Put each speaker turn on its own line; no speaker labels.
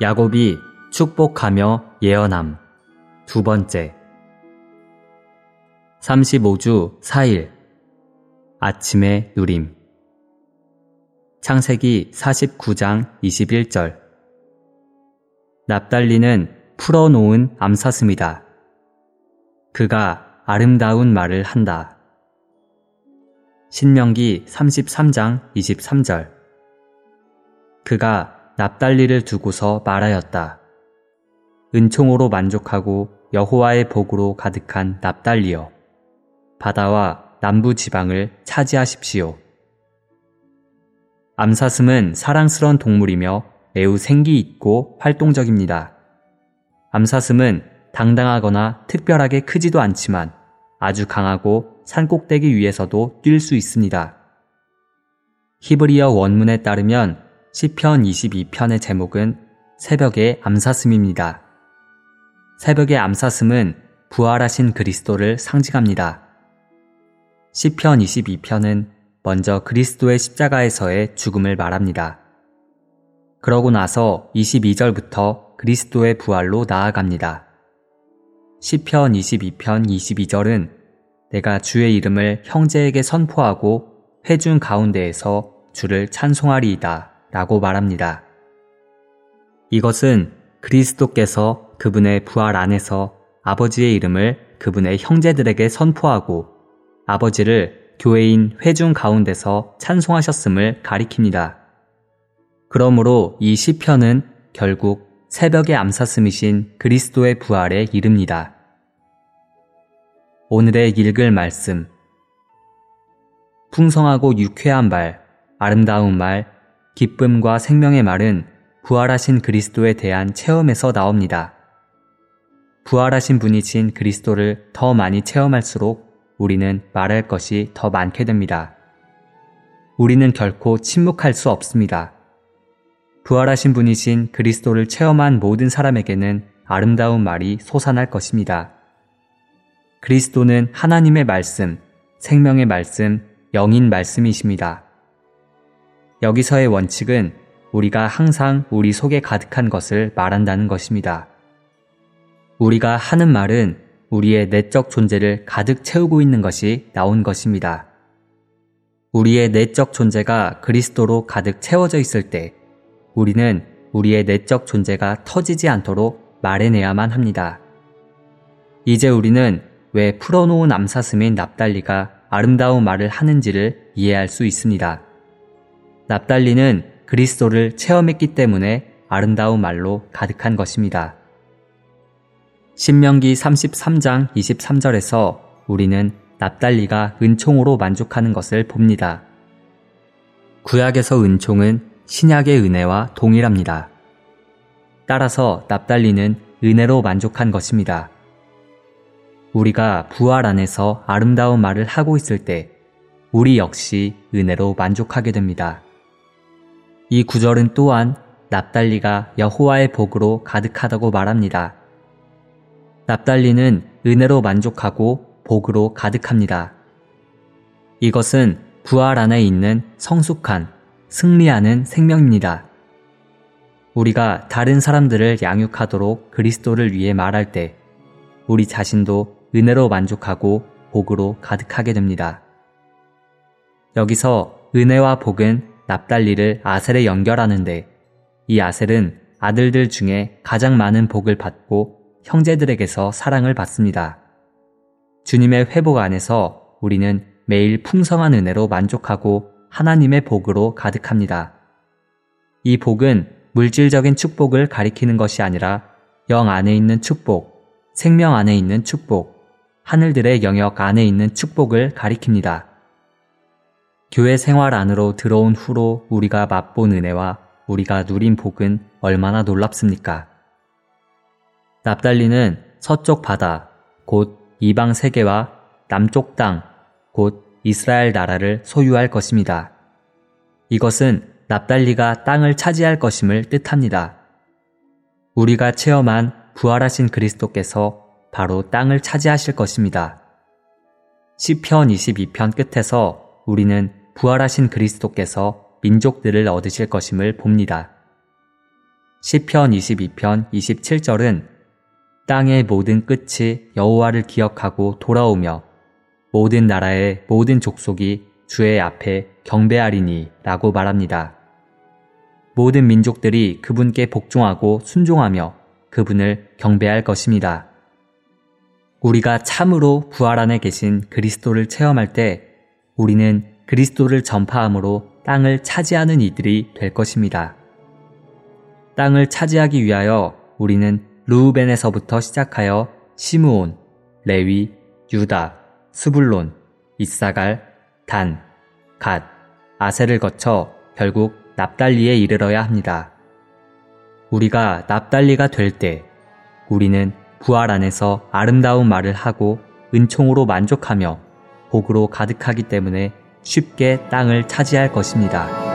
야곱이 축복하며 예언함. 두 번째. 35주 4일. 아침의 누림. 창세기 49장 21절. 납달리는 풀어놓은 암사슴이다. 그가 아름다운 말을 한다. 신명기 33장 23절. 그가 납달리를 두고서 말하였다. 은총으로 만족하고 여호와의 복으로 가득한 납달리여. 바다와 남부 지방을 차지하십시오. 암사슴은 사랑스러운 동물이며 매우 생기 있고 활동적입니다. 암사슴은 당당하거나 특별하게 크지도 않지만 아주 강하고 산꼭대기 위에서도 뛸 수 있습니다. 히브리어 원문에 따르면 시편 22편의 제목은 새벽의 암사슴입니다. 새벽의 암사슴은 부활하신 그리스도를 상징합니다. 시편 22편은 먼저 그리스도의 십자가에서의 죽음을 말합니다. 그러고 나서 22절부터 그리스도의 부활로 나아갑니다. 시편 22편 22절은 내가 주의 이름을 형제에게 선포하고 회중 가운데에서 주를 찬송하리이다. 라고 말합니다. 이것은 그리스도께서 그분의 부활 안에서 아버지의 이름을 그분의 형제들에게 선포하고 아버지를 교회인 회중 가운데서 찬송하셨음을 가리킵니다. 그러므로 이 시편은 결국 새벽의 암사슴이신 그리스도의 부활에 이릅니다. 오늘의 읽을 말씀. 풍성하고 유쾌한 말, 아름다운 말, 기쁨과 생명의 말은 부활하신 그리스도에 대한 체험에서 나옵니다. 부활하신 분이신 그리스도를 더 많이 체험할수록 우리는 말할 것이 더 많게 됩니다. 우리는 결코 침묵할 수 없습니다. 부활하신 분이신 그리스도를 체험한 모든 사람에게는 아름다운 말이 솟아날 것입니다. 그리스도는 하나님의 말씀, 생명의 말씀, 영인 말씀이십니다. 여기서의 원칙은 우리가 항상 우리 속에 가득한 것을 말한다는 것입니다. 우리가 하는 말은 우리의 내적 존재를 가득 채우고 있는 것이 나온 것입니다. 우리의 내적 존재가 그리스도로 가득 채워져 있을 때 우리는 우리의 내적 존재가 터지지 않도록 말해내야만 합니다. 이제 우리는 왜 풀어놓은 암사슴인 납달리가 아름다운 말을 하는지를 이해할 수 있습니다. 납달리는 그리스도를 체험했기 때문에 아름다운 말로 가득한 것입니다. 신명기 33장 23절에서 우리는 납달리가 은총으로 만족하는 것을 봅니다. 구약에서 은총은 신약의 은혜와 동일합니다. 따라서 납달리는 은혜로 만족한 것입니다. 우리가 부활 안에서 아름다운 말을 하고 있을 때 우리 역시 은혜로 만족하게 됩니다. 이 구절은 또한 납달리가 여호와의 복으로 가득하다고 말합니다. 납달리는 은혜로 만족하고 복으로 가득합니다. 이것은 부활 안에 있는 성숙한, 승리하는 생명입니다. 우리가 다른 사람들을 양육하도록 그리스도를 위해 말할 때 우리 자신도 은혜로 만족하고 복으로 가득하게 됩니다. 여기서 은혜와 복은 납달리를 아셀에 연결하는데 이 아셀은 아들들 중에 가장 많은 복을 받고 형제들에게서 사랑을 받습니다. 주님의 회복 안에서 우리는 매일 풍성한 은혜로 만족하고 하나님의 복으로 가득합니다. 이 복은 물질적인 축복을 가리키는 것이 아니라 영 안에 있는 축복, 생명 안에 있는 축복, 하늘들의 영역 안에 있는 축복을 가리킵니다. 교회 생활 안으로 들어온 후로 우리가 맛본 은혜와 우리가 누린 복은 얼마나 놀랍습니까? 납달리는 서쪽 바다, 곧 이방 세계와 남쪽 땅, 곧 이스라엘 나라를 소유할 것입니다. 이것은 납달리가 땅을 차지할 것임을 뜻합니다. 우리가 체험한 부활하신 그리스도께서 바로 땅을 차지하실 것입니다. 시편 22편 끝에서 우리는 부활하신 그리스도께서 민족들을 얻으실 것임을 봅니다. 시편 22편 27절은 땅의 모든 끝이 여호와를 기억하고 돌아오며 모든 나라의 모든 족속이 주의 앞에 경배하리니 라고 말합니다. 모든 민족들이 그분께 복종하고 순종하며 그분을 경배할 것입니다. 우리가 참으로 부활 안에 계신 그리스도를 체험할 때 우리는 그리스도를 전파함으로 땅을 차지하는 이들이 될 것입니다. 땅을 차지하기 위하여 우리는 루우벤에서부터 시작하여 시므온, 레위, 유다, 수불론, 이사갈, 단, 갓, 아세를 거쳐 결국 납달리에 이르러야 합니다. 우리가 납달리가 될 때 우리는 부활 안에서 아름다운 말을 하고 은총으로 만족하며 복으로 가득하기 때문에 쉽게 땅을 차지할 것입니다.